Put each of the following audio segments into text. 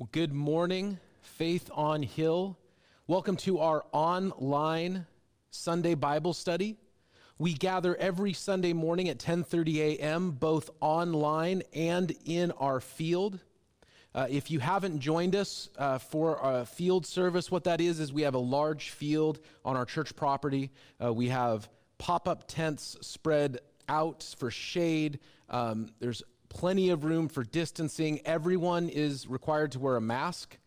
Well, good morning, Faith on Hill. Welcome to our online Sunday Bible study. We gather every Sunday morning at 10:30 a.m. both online and in our field. Uh, if you haven't joined us uh, for a field service, what that is is we have a large field on our church property. Uh, we have pop-up tents spread out for shade. Um, there's plenty of room for distancing. Everyone is required to wear a mask,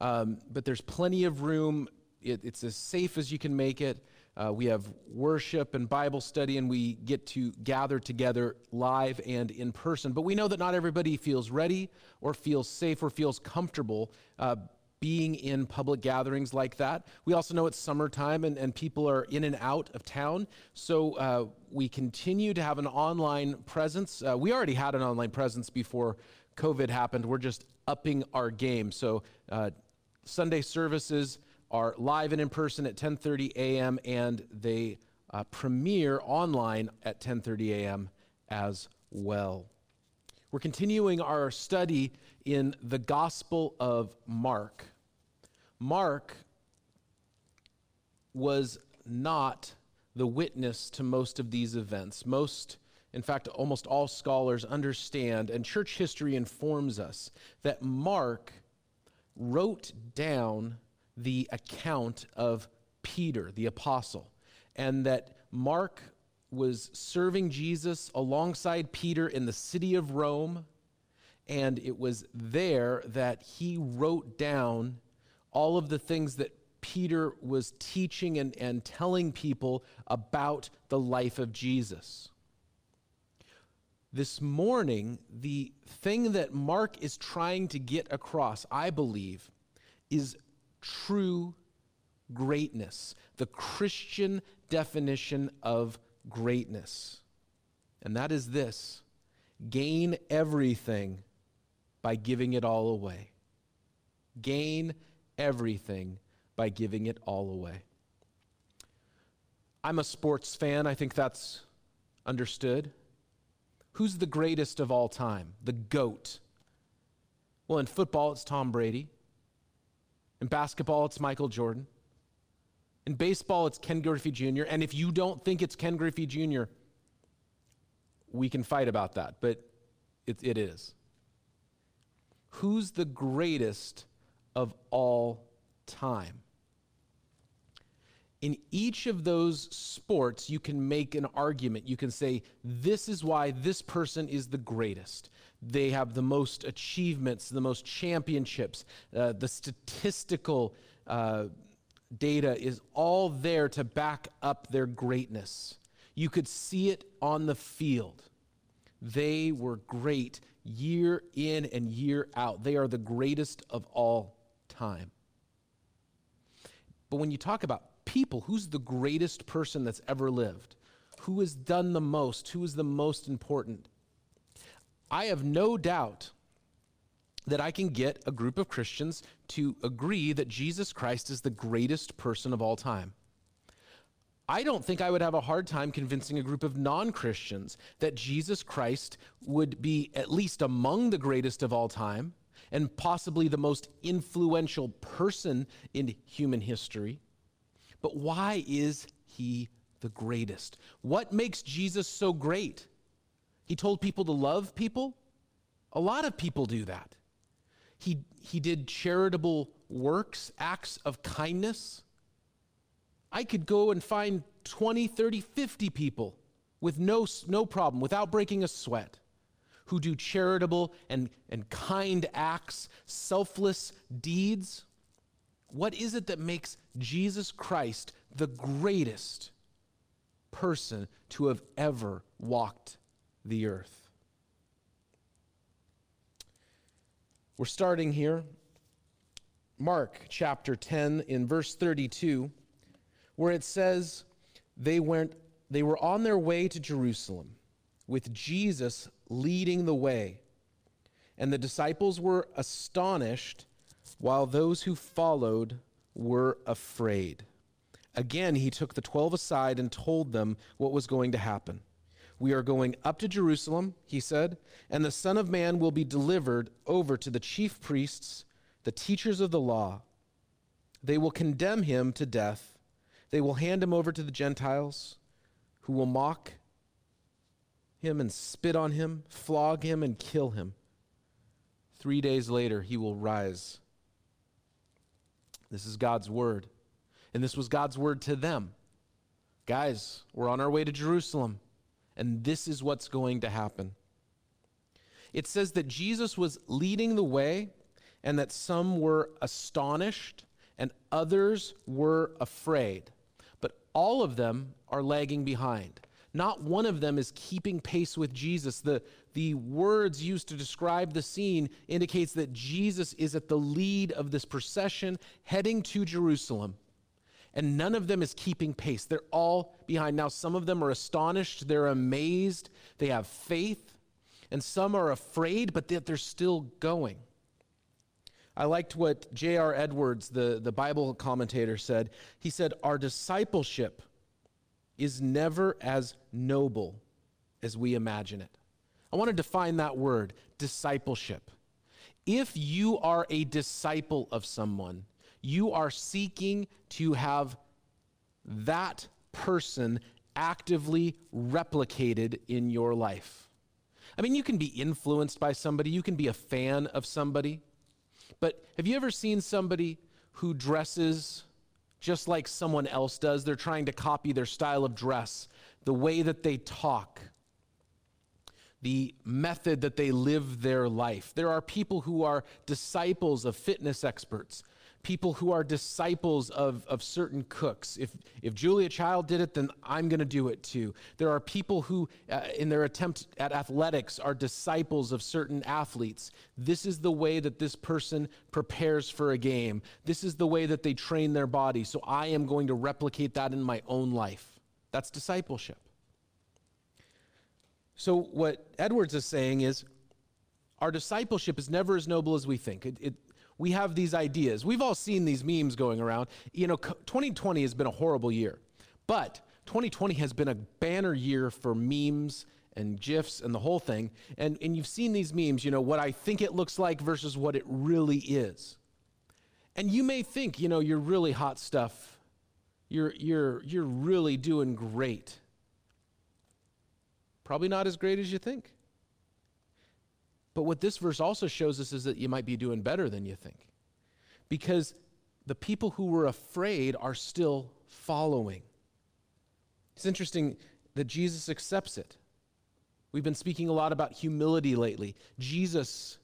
um, but there's plenty of room. It, it's as safe as you can make it. Uh, we have worship and Bible study, and we get to gather together live and in person. But we know that not everybody feels ready or feels safe or feels comfortable uh, being in public gatherings like that. We also know it's summertime and, and people are in and out of town. So uh, we continue to have an online presence. Uh, we already had an online presence before COVID happened. We're just upping our game. So uh, Sunday services are live and in person at 10:30 a.m. and they uh, premiere online at 10:30 a.m. as well. We're continuing our study in the Gospel of Mark. Mark was not the witness to most of these events. Most, in fact, almost all scholars understand, and church history informs us, that Mark wrote down the account of Peter, the apostle, and that Mark was serving Jesus alongside Peter in the city of Rome, and it was there that he wrote down all of the things that Peter was teaching and, and telling people about the life of Jesus. This morning, the thing that Mark is trying to get across, I believe, is true greatness, the Christian definition of greatness. And that is this gain everything by giving it all away. Gain everything by giving it all away. I'm a sports fan. I think that's understood. Who's the greatest of all time? The GOAT. Well, in football, it's Tom Brady. In basketball, it's Michael Jordan. In baseball, it's Ken Griffey Jr. And if you don't think it's Ken Griffey Jr., we can fight about that, but it, it is. Who's the greatest of all time? In each of those sports, you can make an argument. You can say, this is why this person is the greatest. They have the most achievements, the most championships, uh, the statistical uh, data is all there to back up their greatness. You could see it on the field. They were great year in and year out. They are the greatest of all time. But when you talk about people, who's the greatest person that's ever lived? Who has done the most? Who is the most important? I have no doubt that I can get a group of Christians to agree that Jesus Christ is the greatest person of all time. I don't think I would have a hard time convincing a group of non Christians that Jesus Christ would be at least among the greatest of all time and possibly the most influential person in human history. But why is he the greatest? What makes Jesus so great? He told people to love people. A lot of people do that. He, he did charitable works, acts of kindness. I could go and find 20, 30, 50 people with no, no problem, without breaking a sweat who do charitable and, and kind acts, selfless deeds? What is it that makes Jesus Christ the greatest person to have ever walked the earth? We're starting here. Mark chapter 10 in verse 32 where it says they went they were on their way to Jerusalem with Jesus leading the way. And the disciples were astonished, while those who followed were afraid. Again, he took the twelve aside and told them what was going to happen. We are going up to Jerusalem, he said, and the Son of Man will be delivered over to the chief priests, the teachers of the law. They will condemn him to death. They will hand him over to the Gentiles, who will mock him and spit on him, flog him and kill him. Three days later, he will rise. This is God's word. And this was God's word to them. Guys, we're on our way to Jerusalem, and this is what's going to happen. It says that Jesus was leading the way and that some were astonished and others were afraid. But all of them are lagging behind. Not one of them is keeping pace with Jesus. The, the words used to describe the scene indicates that Jesus is at the lead of this procession heading to Jerusalem. And none of them is keeping pace. They're all behind. Now, some of them are astonished, they're amazed, they have faith, and some are afraid, but they're still going. I liked what J.R. Edwards, the, the Bible commentator, said. He said, Our discipleship is never as noble as we imagine it. I want to define that word, discipleship. If you are a disciple of someone, you are seeking to have that person actively replicated in your life. I mean, you can be influenced by somebody, you can be a fan of somebody, but have you ever seen somebody who dresses just like someone else does. They're trying to copy their style of dress, the way that they talk, the method that they live their life. There are people who are disciples of fitness experts, people who are disciples of, of certain cooks. If, if Julia Child did it, then I'm going to do it too. There are people who, uh, in their attempt at athletics, are disciples of certain athletes. This is the way that this person prepares for a game. This is the way that they train their body. So I am going to replicate that in my own life. That's discipleship. So, what Edwards is saying is, our discipleship is never as noble as we think. It, it, we have these ideas. We've all seen these memes going around. You know, 2020 has been a horrible year, but 2020 has been a banner year for memes and GIFs and the whole thing. And, and you've seen these memes, you know, what I think it looks like versus what it really is. And you may think, you know, you're really hot stuff. You're, you're, you're really doing great. Probably not as great as you think. But what this verse also shows us is that you might be doing better than you think. Because the people who were afraid are still following. It's interesting that Jesus accepts it. We've been speaking a lot about humility lately. Jesus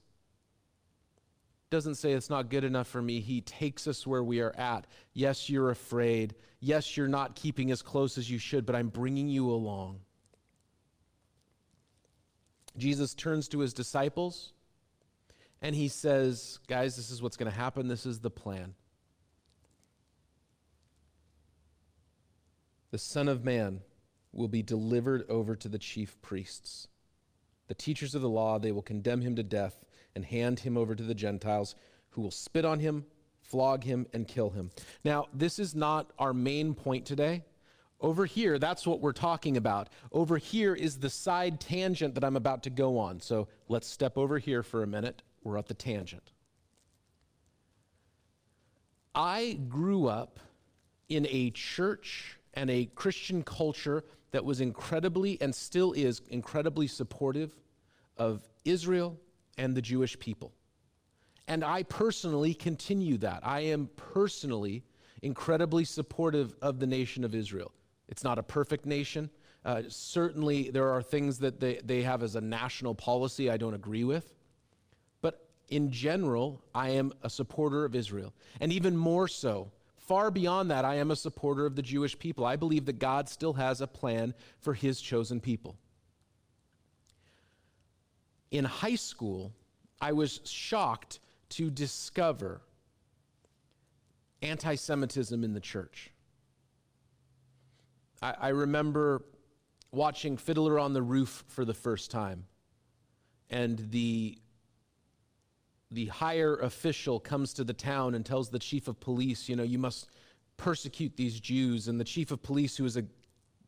doesn't say it's not good enough for me. He takes us where we are at. Yes, you're afraid. Yes, you're not keeping as close as you should, but I'm bringing you along. Jesus turns to his disciples and he says, Guys, this is what's going to happen. This is the plan. The Son of Man will be delivered over to the chief priests. The teachers of the law, they will condemn him to death and hand him over to the Gentiles, who will spit on him, flog him, and kill him. Now, this is not our main point today. Over here, that's what we're talking about. Over here is the side tangent that I'm about to go on. So let's step over here for a minute. We're at the tangent. I grew up in a church and a Christian culture that was incredibly and still is incredibly supportive of Israel and the Jewish people. And I personally continue that. I am personally incredibly supportive of the nation of Israel. It's not a perfect nation. Uh, certainly, there are things that they, they have as a national policy I don't agree with. But in general, I am a supporter of Israel. And even more so, far beyond that, I am a supporter of the Jewish people. I believe that God still has a plan for his chosen people. In high school, I was shocked to discover anti Semitism in the church. I, I remember watching Fiddler on the Roof for the first time, and the the higher official comes to the town and tells the chief of police, you know, you must persecute these Jews. And the chief of police, who is a,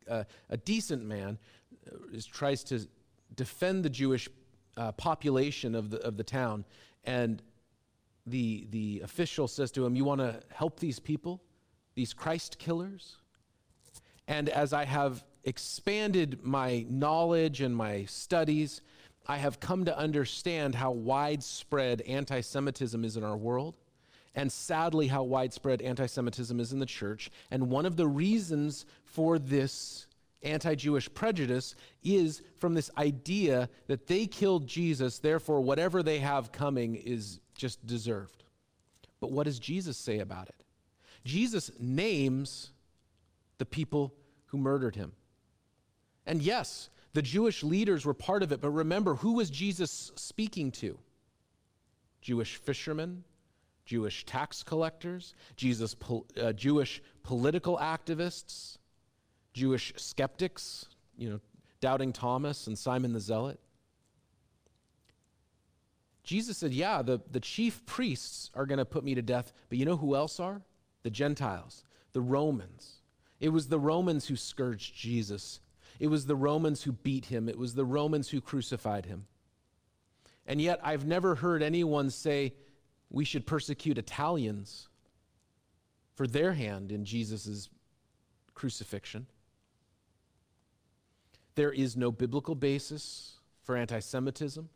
a, a decent man, is, tries to defend the Jewish uh, population of the, of the town. And the, the official says to him, You want to help these people, these Christ killers? And as I have expanded my knowledge and my studies, I have come to understand how widespread anti Semitism is in our world, and sadly, how widespread anti Semitism is in the church. And one of the reasons for this anti Jewish prejudice is from this idea that they killed Jesus, therefore, whatever they have coming is just deserved. But what does Jesus say about it? Jesus names the people who murdered him. And yes, the Jewish leaders were part of it, but remember, who was Jesus speaking to? Jewish fishermen, Jewish tax collectors, Jesus, uh, Jewish political activists, Jewish skeptics, you know, doubting Thomas and Simon the Zealot. Jesus said, Yeah, the, the chief priests are going to put me to death, but you know who else are? The Gentiles, the Romans. It was the Romans who scourged Jesus it was the Romans who beat him, it was the Romans who crucified him. And yet, I've never heard anyone say we should persecute Italians for their hand in Jesus' crucifixion. There is no biblical basis for anti Semitism.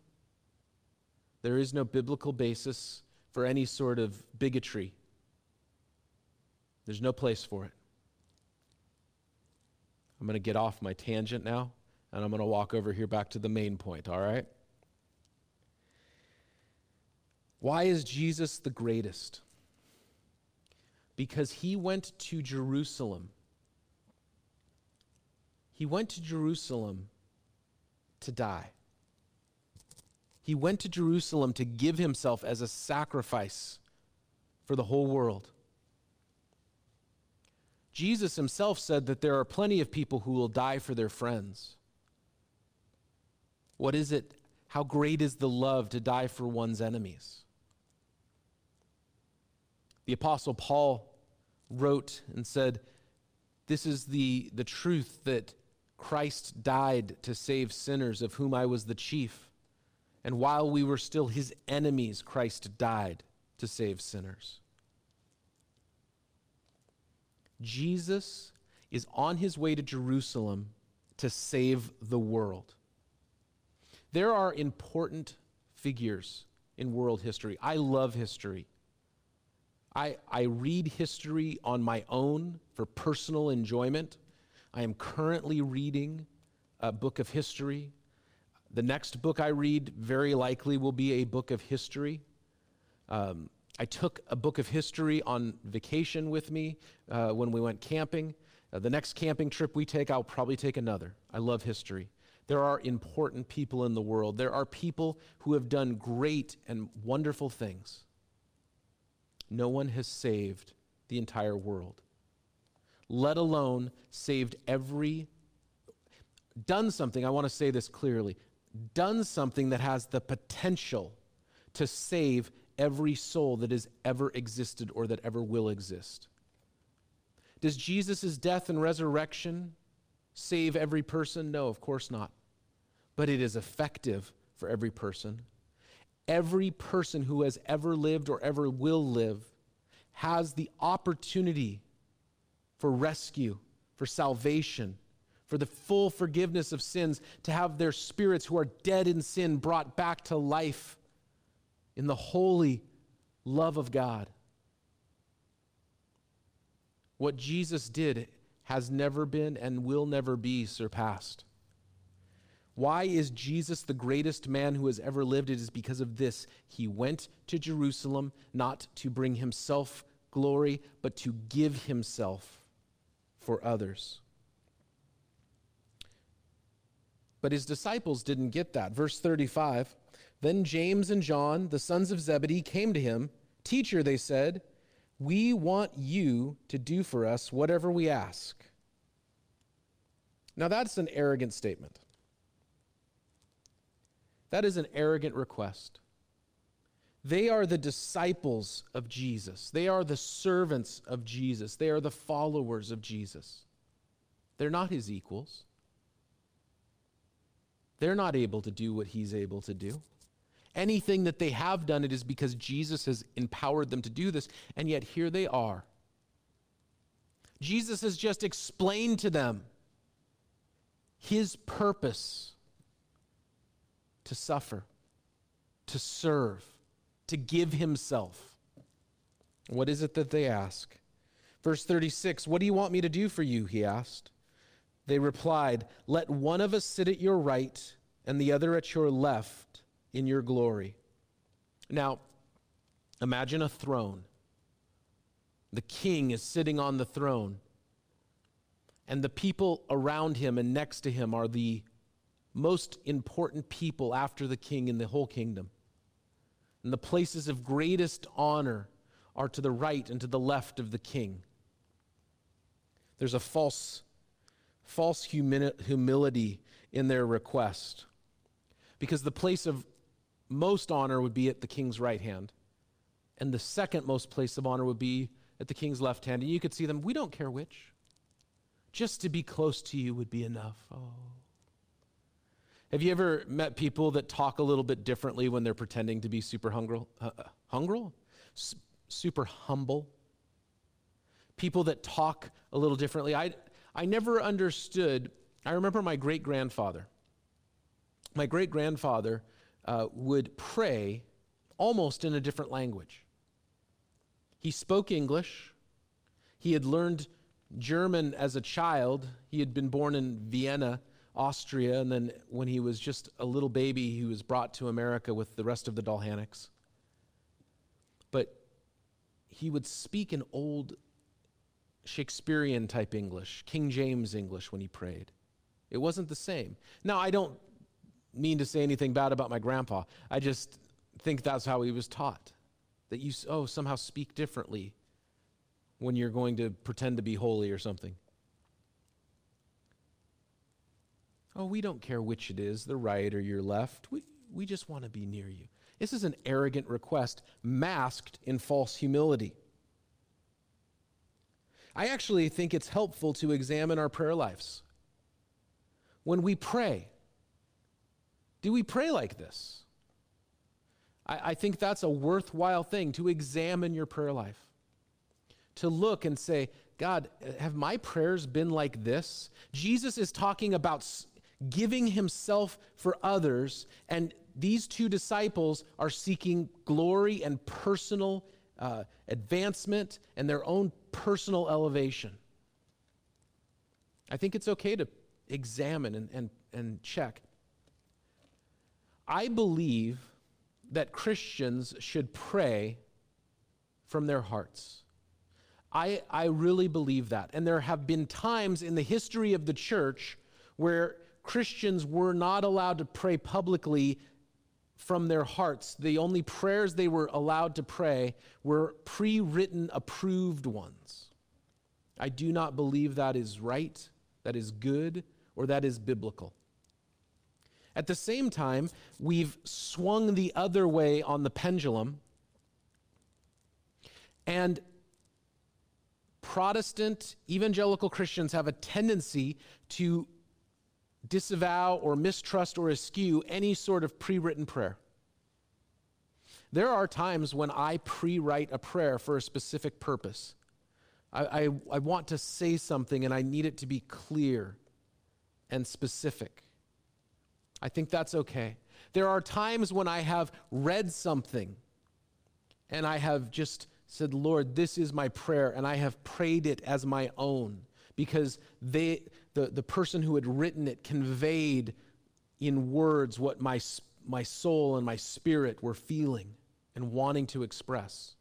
There is no biblical basis for any sort of bigotry. There's no place for it. I'm going to get off my tangent now, and I'm going to walk over here back to the main point, all right? Why is Jesus the greatest? Because he went to Jerusalem. He went to Jerusalem to die. He went to Jerusalem to give himself as a sacrifice for the whole world. Jesus himself said that there are plenty of people who will die for their friends. What is it? How great is the love to die for one's enemies? The Apostle Paul wrote and said, This is the, the truth that Christ died to save sinners, of whom I was the chief. And while we were still his enemies, Christ died to save sinners. Jesus is on his way to Jerusalem to save the world. There are important figures in world history. I love history. I, I read history on my own for personal enjoyment. I am currently reading a book of history. The next book I read very likely will be a book of history. Um, I took a book of history on vacation with me uh, when we went camping. Uh, the next camping trip we take, I'll probably take another. I love history. There are important people in the world. There are people who have done great and wonderful things. No one has saved the entire world, let alone saved every, done something, I want to say this clearly, done something that has the potential to save every soul that has ever existed or that ever will exist. Does Jesus' death and resurrection save every person? No, of course not. But it is effective for every person. Every person who has ever lived or ever will live has the opportunity for rescue, for salvation, for the full forgiveness of sins, to have their spirits who are dead in sin brought back to life in the holy love of God. What Jesus did has never been and will never be surpassed. Why is Jesus the greatest man who has ever lived? It is because of this. He went to Jerusalem not to bring himself glory, but to give himself for others. But his disciples didn't get that. Verse 35 then James and John, the sons of Zebedee, came to him. Teacher, they said, we want you to do for us whatever we ask. Now, that's an arrogant statement. That is an arrogant request. They are the disciples of Jesus. They are the servants of Jesus. They are the followers of Jesus. They're not his equals. They're not able to do what he's able to do. Anything that they have done, it is because Jesus has empowered them to do this, and yet here they are. Jesus has just explained to them his purpose to suffer, to serve, to give himself. What is it that they ask? Verse 36 What do you want me to do for you? He asked. They replied, Let one of us sit at your right and the other at your left in your glory. Now, imagine a throne. The king is sitting on the throne, and the people around him and next to him are the most important people after the king in the whole kingdom. And the places of greatest honor are to the right and to the left of the king. There's a false, false humility in their request because the place of most honor would be at the king's right hand, and the second most place of honor would be at the king's left hand. And you could see them, we don't care which. Just to be close to you would be enough. Oh. Have you ever met people that talk a little bit differently when they're pretending to be super hungry? Uh, uh S- super humble? People that talk a little differently. I, I never understood. I remember my great grandfather. My great grandfather uh, would pray almost in a different language. He spoke English. He had learned German as a child. He had been born in Vienna Austria, and then when he was just a little baby, he was brought to America with the rest of the Dalhanics. But he would speak an old Shakespearean type English, King James English, when he prayed. It wasn't the same. Now, I don't mean to say anything bad about my grandpa. I just think that's how he was taught. That you, oh, somehow speak differently when you're going to pretend to be holy or something. Oh, we don't care which it is, the right or your left. We, we just want to be near you. This is an arrogant request masked in false humility. I actually think it's helpful to examine our prayer lives. When we pray, do we pray like this? I, I think that's a worthwhile thing to examine your prayer life. To look and say, God, have my prayers been like this? Jesus is talking about giving himself for others. And these two disciples are seeking glory and personal uh, advancement and their own personal elevation. I think it's okay to examine and, and, and check. I believe that Christians should pray from their hearts. I, I really believe that. And there have been times in the history of the church where Christians were not allowed to pray publicly from their hearts. The only prayers they were allowed to pray were pre written, approved ones. I do not believe that is right, that is good, or that is biblical. At the same time, we've swung the other way on the pendulum, and Protestant evangelical Christians have a tendency to disavow or mistrust or eschew any sort of pre written prayer. There are times when I pre write a prayer for a specific purpose. I, I, I, want to say something and I need it to be clear and specific. I think that's okay. There are times when I have read something and I have just said, Lord, this is my prayer, and I have prayed it as my own because they, the, the person who had written it conveyed in words what my, my soul and my spirit were feeling and wanting to express.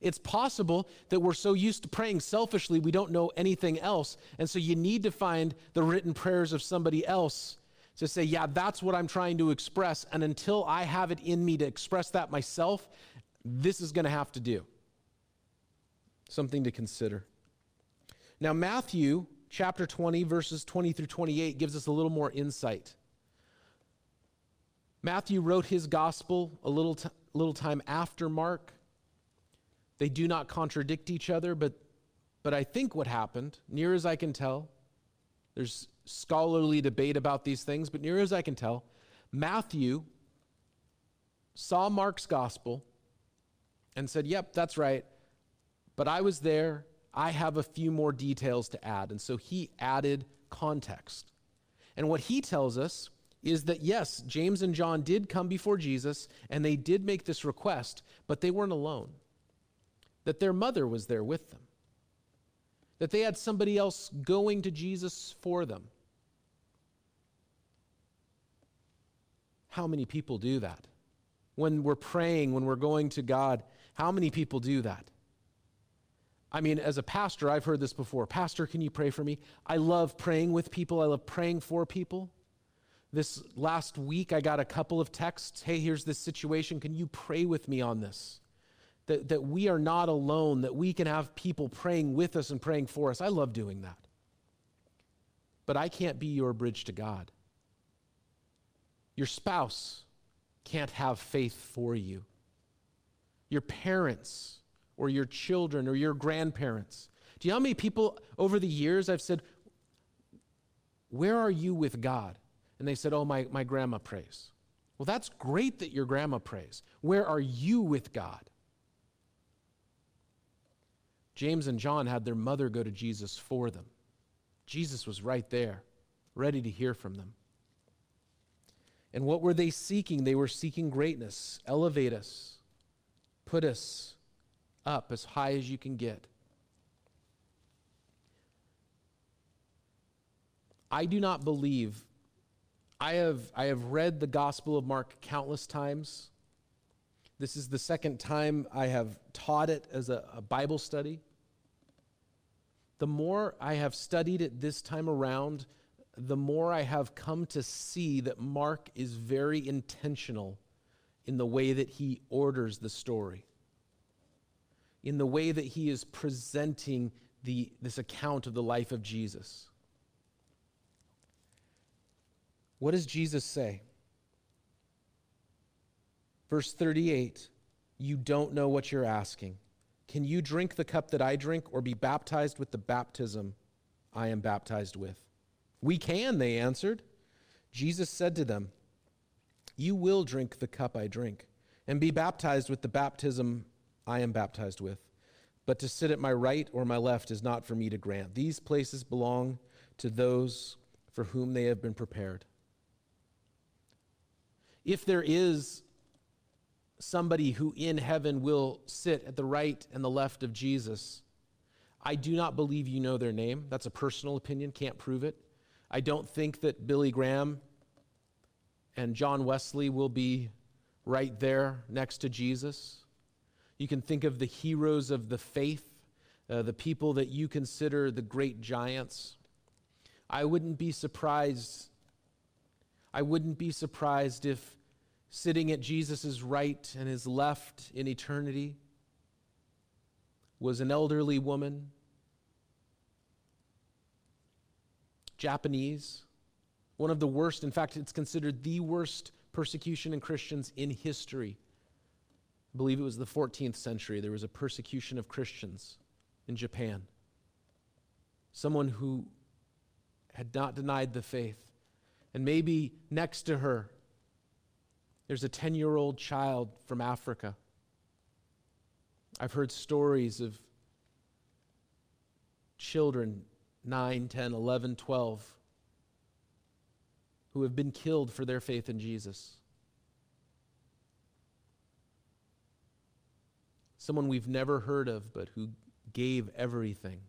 It's possible that we're so used to praying selfishly we don't know anything else. And so you need to find the written prayers of somebody else to say, yeah, that's what I'm trying to express. And until I have it in me to express that myself, this is going to have to do. Something to consider. Now, Matthew chapter 20, verses 20 through 28, gives us a little more insight. Matthew wrote his gospel a little, t- little time after Mark. They do not contradict each other, but, but I think what happened, near as I can tell, there's scholarly debate about these things, but near as I can tell, Matthew saw Mark's gospel and said, Yep, that's right. But I was there. I have a few more details to add. And so he added context. And what he tells us is that yes, James and John did come before Jesus and they did make this request, but they weren't alone. That their mother was there with them. That they had somebody else going to Jesus for them. How many people do that? When we're praying, when we're going to God, how many people do that? I mean, as a pastor, I've heard this before. Pastor, can you pray for me? I love praying with people, I love praying for people. This last week, I got a couple of texts. Hey, here's this situation. Can you pray with me on this? That, that we are not alone, that we can have people praying with us and praying for us. I love doing that. But I can't be your bridge to God. Your spouse can't have faith for you. Your parents or your children or your grandparents. Do you know how many people over the years I've said, Where are you with God? And they said, Oh, my, my grandma prays. Well, that's great that your grandma prays. Where are you with God? James and John had their mother go to Jesus for them. Jesus was right there, ready to hear from them. And what were they seeking? They were seeking greatness. Elevate us, put us up as high as you can get. I do not believe. I have, I have read the Gospel of Mark countless times. This is the second time I have taught it as a, a Bible study. The more I have studied it this time around, the more I have come to see that Mark is very intentional in the way that he orders the story in the way that he is presenting the, this account of the life of Jesus. What does Jesus say? Verse 38 You don't know what you're asking. Can you drink the cup that I drink or be baptized with the baptism I am baptized with? We can, they answered. Jesus said to them, You will drink the cup I drink and be baptized with the baptism I am baptized with. But to sit at my right or my left is not for me to grant. These places belong to those for whom they have been prepared. If there is somebody who in heaven will sit at the right and the left of Jesus, I do not believe you know their name. That's a personal opinion, can't prove it. I don't think that Billy Graham and John Wesley will be right there next to Jesus. You can think of the heroes of the faith, uh, the people that you consider the great giants. I wouldn't be surprised. I wouldn't be surprised if sitting at Jesus' right and his left in eternity was an elderly woman, Japanese, one of the worst, in fact, it's considered the worst persecution in Christians in history. I believe it was the 14th century, there was a persecution of Christians in Japan. Someone who had not denied the faith. And maybe next to her, there's a 10 year old child from Africa. I've heard stories of children 9, 10, 11, 12 who have been killed for their faith in Jesus. someone we've never heard of, but who gave everything.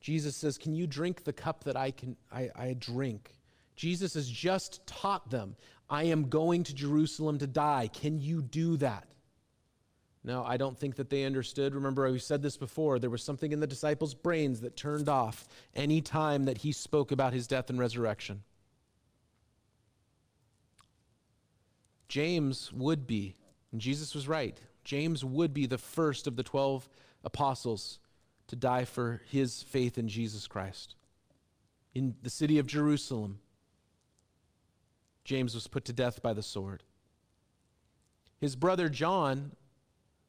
Jesus says, Can you drink the cup that I, can, I, I drink? Jesus has just taught them, I am going to Jerusalem to die. Can you do that? No, I don't think that they understood. Remember, we said this before. There was something in the disciples' brains that turned off any time that he spoke about his death and resurrection. James would be and Jesus was right. James would be the first of the 12 apostles to die for his faith in Jesus Christ. In the city of Jerusalem, James was put to death by the sword. His brother John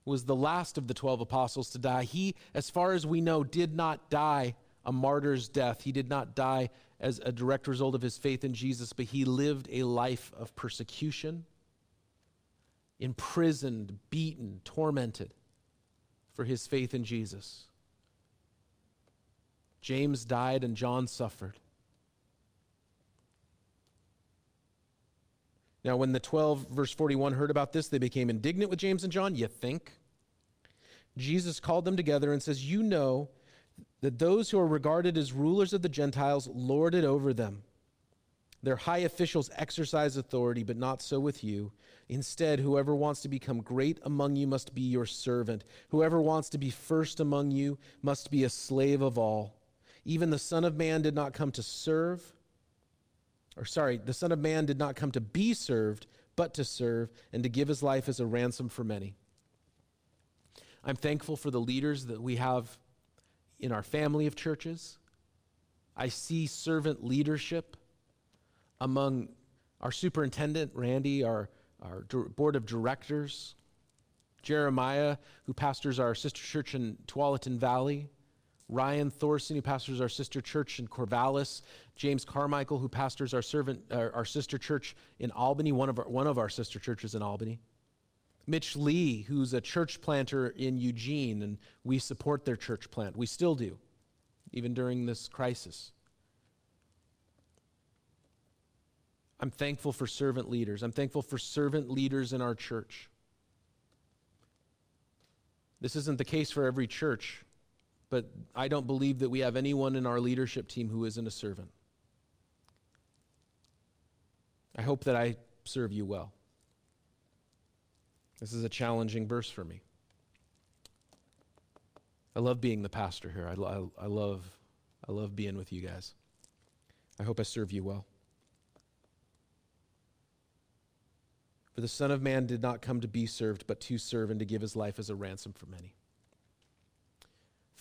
was the last of the 12 apostles to die. He, as far as we know, did not die a martyr's death. He did not die as a direct result of his faith in Jesus, but he lived a life of persecution, imprisoned, beaten, tormented for his faith in Jesus. James died and John suffered. Now, when the 12, verse 41, heard about this, they became indignant with James and John. You think? Jesus called them together and says, You know that those who are regarded as rulers of the Gentiles lord it over them. Their high officials exercise authority, but not so with you. Instead, whoever wants to become great among you must be your servant. Whoever wants to be first among you must be a slave of all. Even the Son of Man did not come to serve, or sorry, the Son of Man did not come to be served, but to serve and to give his life as a ransom for many. I'm thankful for the leaders that we have in our family of churches. I see servant leadership among our superintendent, Randy, our, our board of directors, Jeremiah, who pastors our sister church in Tualatin Valley, Ryan Thorson, who pastors our sister church in Corvallis, James Carmichael, who pastors our servant, uh, our sister church in Albany, one of our, one of our sister churches in Albany. Mitch Lee, who's a church planter in Eugene, and we support their church plant. We still do, even during this crisis. I'm thankful for servant leaders. I'm thankful for servant leaders in our church. This isn't the case for every church, but I don't believe that we have anyone in our leadership team who isn't a servant. I hope that I serve you well. This is a challenging verse for me. I love being the pastor here. I, I, I, love, I love being with you guys. I hope I serve you well. For the Son of Man did not come to be served, but to serve and to give his life as a ransom for many.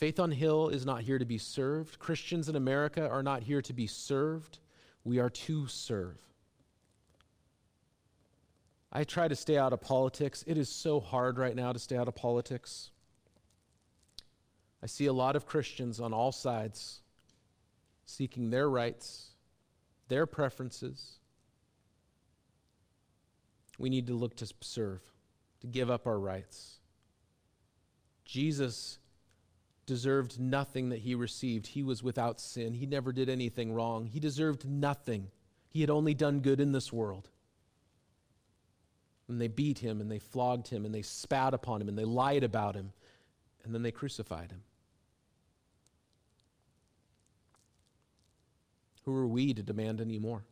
Faith on Hill is not here to be served. Christians in America are not here to be served. We are to serve. I try to stay out of politics. It is so hard right now to stay out of politics. I see a lot of Christians on all sides seeking their rights, their preferences. We need to look to serve, to give up our rights. Jesus deserved nothing that he received. He was without sin. He never did anything wrong. He deserved nothing. He had only done good in this world. And they beat him and they flogged him and they spat upon him and they lied about him and then they crucified him. Who are we to demand any more?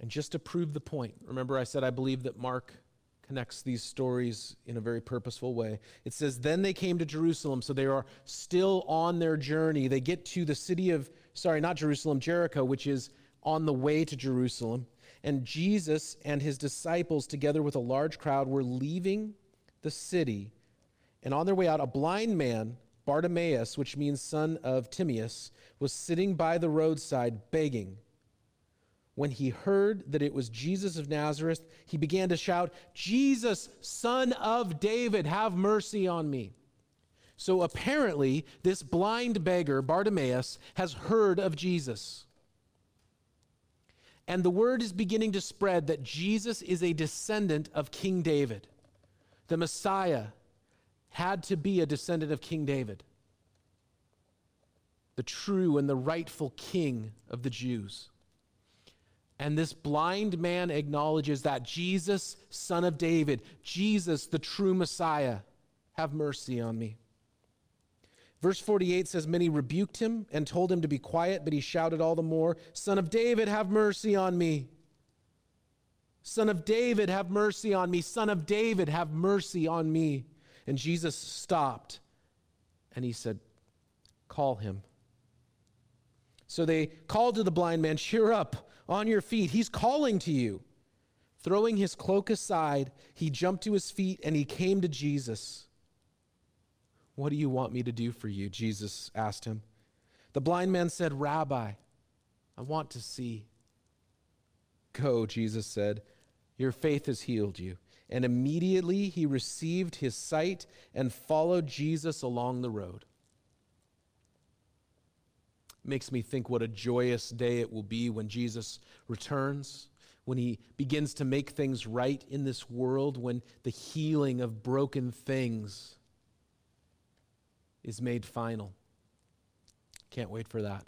And just to prove the point, remember I said I believe that Mark connects these stories in a very purposeful way. It says, Then they came to Jerusalem, so they are still on their journey. They get to the city of, sorry, not Jerusalem, Jericho, which is on the way to Jerusalem. And Jesus and his disciples, together with a large crowd, were leaving the city. And on their way out, a blind man, Bartimaeus, which means son of Timaeus, was sitting by the roadside begging. When he heard that it was Jesus of Nazareth, he began to shout, Jesus, son of David, have mercy on me. So apparently, this blind beggar, Bartimaeus, has heard of Jesus. And the word is beginning to spread that Jesus is a descendant of King David. The Messiah had to be a descendant of King David, the true and the rightful king of the Jews. And this blind man acknowledges that Jesus, son of David, Jesus, the true Messiah, have mercy on me. Verse 48 says, Many rebuked him and told him to be quiet, but he shouted all the more, Son of David, have mercy on me. Son of David, have mercy on me. Son of David, have mercy on me. And Jesus stopped and he said, Call him. So they called to the blind man, Cheer up, on your feet. He's calling to you. Throwing his cloak aside, he jumped to his feet and he came to Jesus. What do you want me to do for you? Jesus asked him. The blind man said, Rabbi, I want to see. Go, Jesus said. Your faith has healed you. And immediately he received his sight and followed Jesus along the road. Makes me think what a joyous day it will be when Jesus returns, when he begins to make things right in this world, when the healing of broken things is made final. Can't wait for that.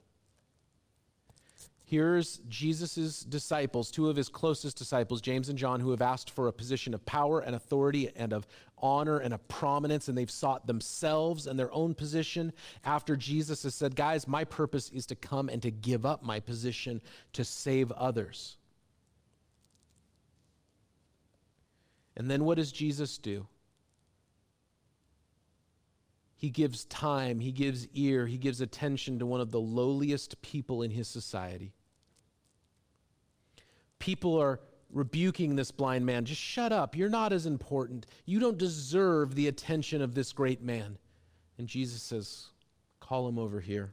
Here's Jesus' disciples, two of his closest disciples, James and John, who have asked for a position of power and authority and of honor and of prominence, and they've sought themselves and their own position after Jesus has said, Guys, my purpose is to come and to give up my position to save others. And then what does Jesus do? He gives time, he gives ear, he gives attention to one of the lowliest people in his society. People are rebuking this blind man. Just shut up. You're not as important. You don't deserve the attention of this great man. And Jesus says, Call him over here.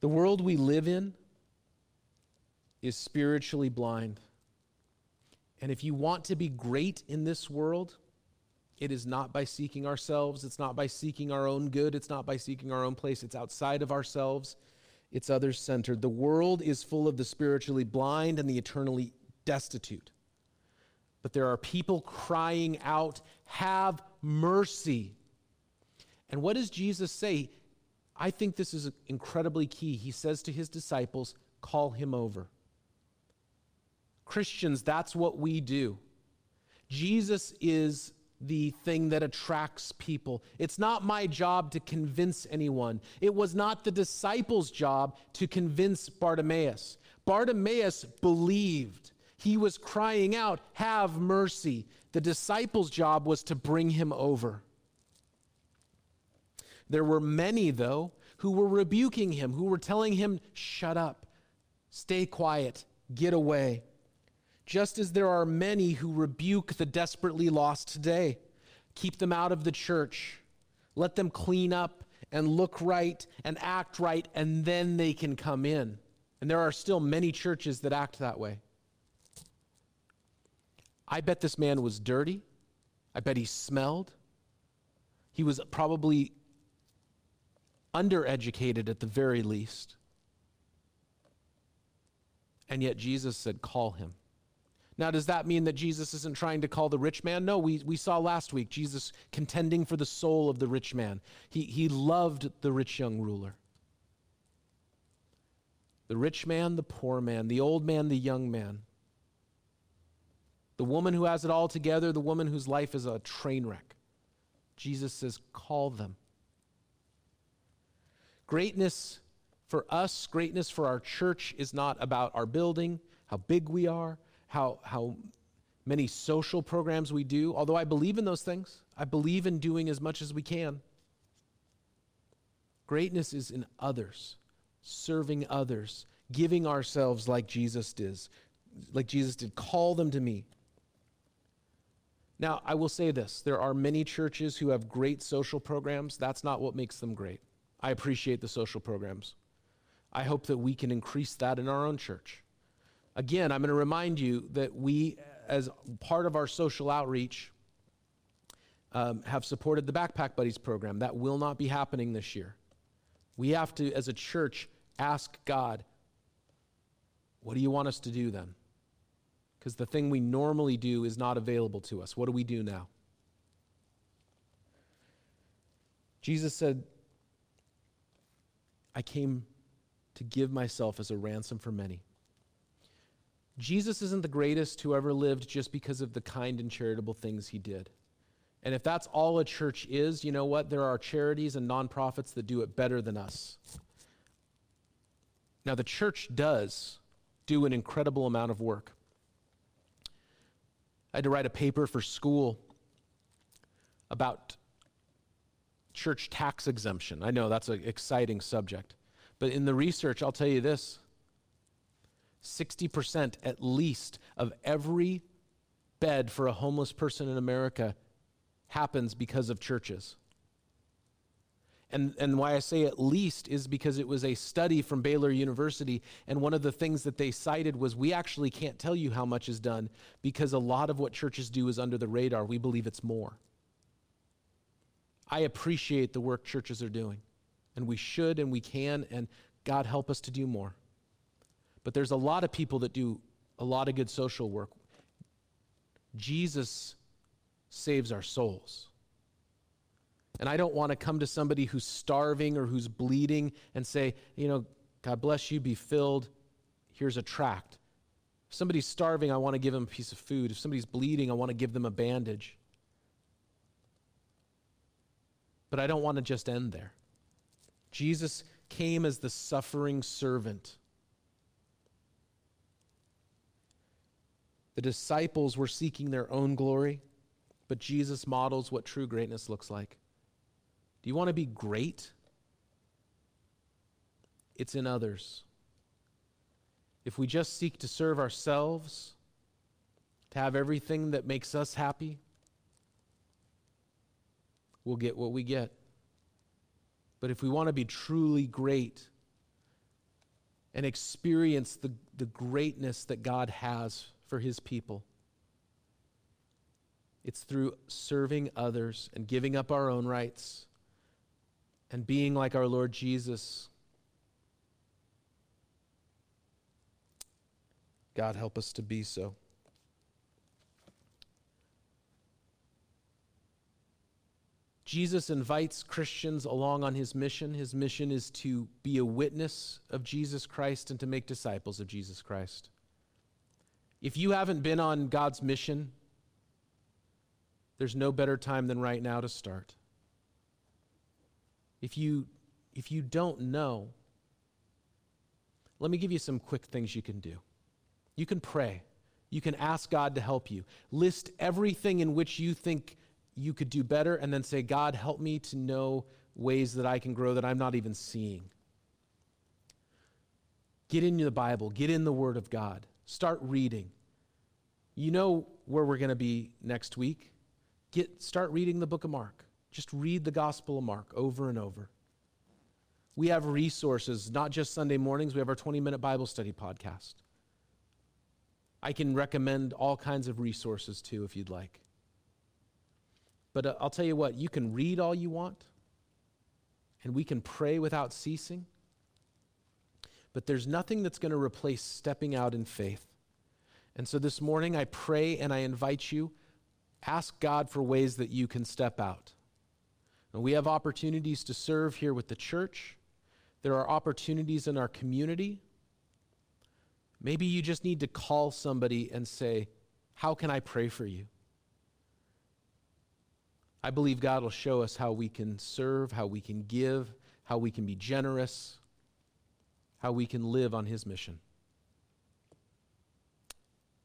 The world we live in is spiritually blind. And if you want to be great in this world, it is not by seeking ourselves. It's not by seeking our own good. It's not by seeking our own place. It's outside of ourselves. It's others centered. The world is full of the spiritually blind and the eternally destitute. But there are people crying out, Have mercy. And what does Jesus say? I think this is incredibly key. He says to his disciples, Call him over. Christians, that's what we do. Jesus is the thing that attracts people. It's not my job to convince anyone. It was not the disciples' job to convince Bartimaeus. Bartimaeus believed. He was crying out, Have mercy. The disciples' job was to bring him over. There were many, though, who were rebuking him, who were telling him, Shut up, stay quiet, get away just as there are many who rebuke the desperately lost today. Keep them out of the church. Let them clean up and look right and act right, and then they can come in. And there are still many churches that act that way. I bet this man was dirty. I bet he smelled. He was probably undereducated at the very least. And yet Jesus said, Call him. Now, does that mean that Jesus isn't trying to call the rich man? No, we, we saw last week Jesus contending for the soul of the rich man. He, he loved the rich young ruler. The rich man, the poor man, the old man, the young man. The woman who has it all together, the woman whose life is a train wreck. Jesus says, call them. Greatness for us, greatness for our church is not about our building, how big we are, how, how many social programs we do, although I believe in those things. I believe in doing as much as we can. Greatness is in others, serving others, giving ourselves like Jesus did, like Jesus did. Call them to me. Now, I will say this there are many churches who have great social programs. That's not what makes them great. I appreciate the social programs. I hope that we can increase that in our own church. Again, I'm going to remind you that we, as part of our social outreach, um, have supported the Backpack Buddies program. That will not be happening this year. We have to, as a church, ask God, what do you want us to do then? Because the thing we normally do is not available to us. What do we do now? Jesus said, I came to give myself as a ransom for many. Jesus isn't the greatest who ever lived just because of the kind and charitable things he did. And if that's all a church is, you know what? There are charities and nonprofits that do it better than us. Now, the church does do an incredible amount of work. I had to write a paper for school about church tax exemption. I know that's an exciting subject. But in the research, I'll tell you this 60% at least of every bed for a homeless person in America happens because of churches. And, and why I say at least is because it was a study from Baylor University. And one of the things that they cited was we actually can't tell you how much is done because a lot of what churches do is under the radar. We believe it's more. I appreciate the work churches are doing, and we should and we can, and God help us to do more. But there's a lot of people that do a lot of good social work. Jesus saves our souls. And I don't want to come to somebody who's starving or who's bleeding and say, you know, God bless you, be filled. Here's a tract. If somebody's starving, I want to give them a piece of food. If somebody's bleeding, I want to give them a bandage. But I don't want to just end there. Jesus came as the suffering servant. The disciples were seeking their own glory, but Jesus models what true greatness looks like. Do you want to be great? It's in others. If we just seek to serve ourselves, to have everything that makes us happy, we'll get what we get. But if we want to be truly great and experience the, the greatness that God has for his people, it's through serving others and giving up our own rights and being like our Lord Jesus. God, help us to be so. Jesus invites Christians along on his mission. His mission is to be a witness of Jesus Christ and to make disciples of Jesus Christ. If you haven't been on God's mission, there's no better time than right now to start. If you, if you don't know, let me give you some quick things you can do. You can pray. You can ask God to help you. List everything in which you think you could do better, and then say, God, help me to know ways that I can grow that I'm not even seeing. Get in the Bible, get in the Word of God, start reading. You know where we're going to be next week. Get, start reading the book of Mark. Just read the Gospel of Mark over and over. We have resources, not just Sunday mornings, we have our 20 minute Bible study podcast. I can recommend all kinds of resources too if you'd like. But uh, I'll tell you what, you can read all you want, and we can pray without ceasing. But there's nothing that's going to replace stepping out in faith. And so this morning, I pray and I invite you ask God for ways that you can step out. And we have opportunities to serve here with the church. There are opportunities in our community. Maybe you just need to call somebody and say, How can I pray for you? I believe God will show us how we can serve, how we can give, how we can be generous, how we can live on His mission.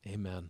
Amen.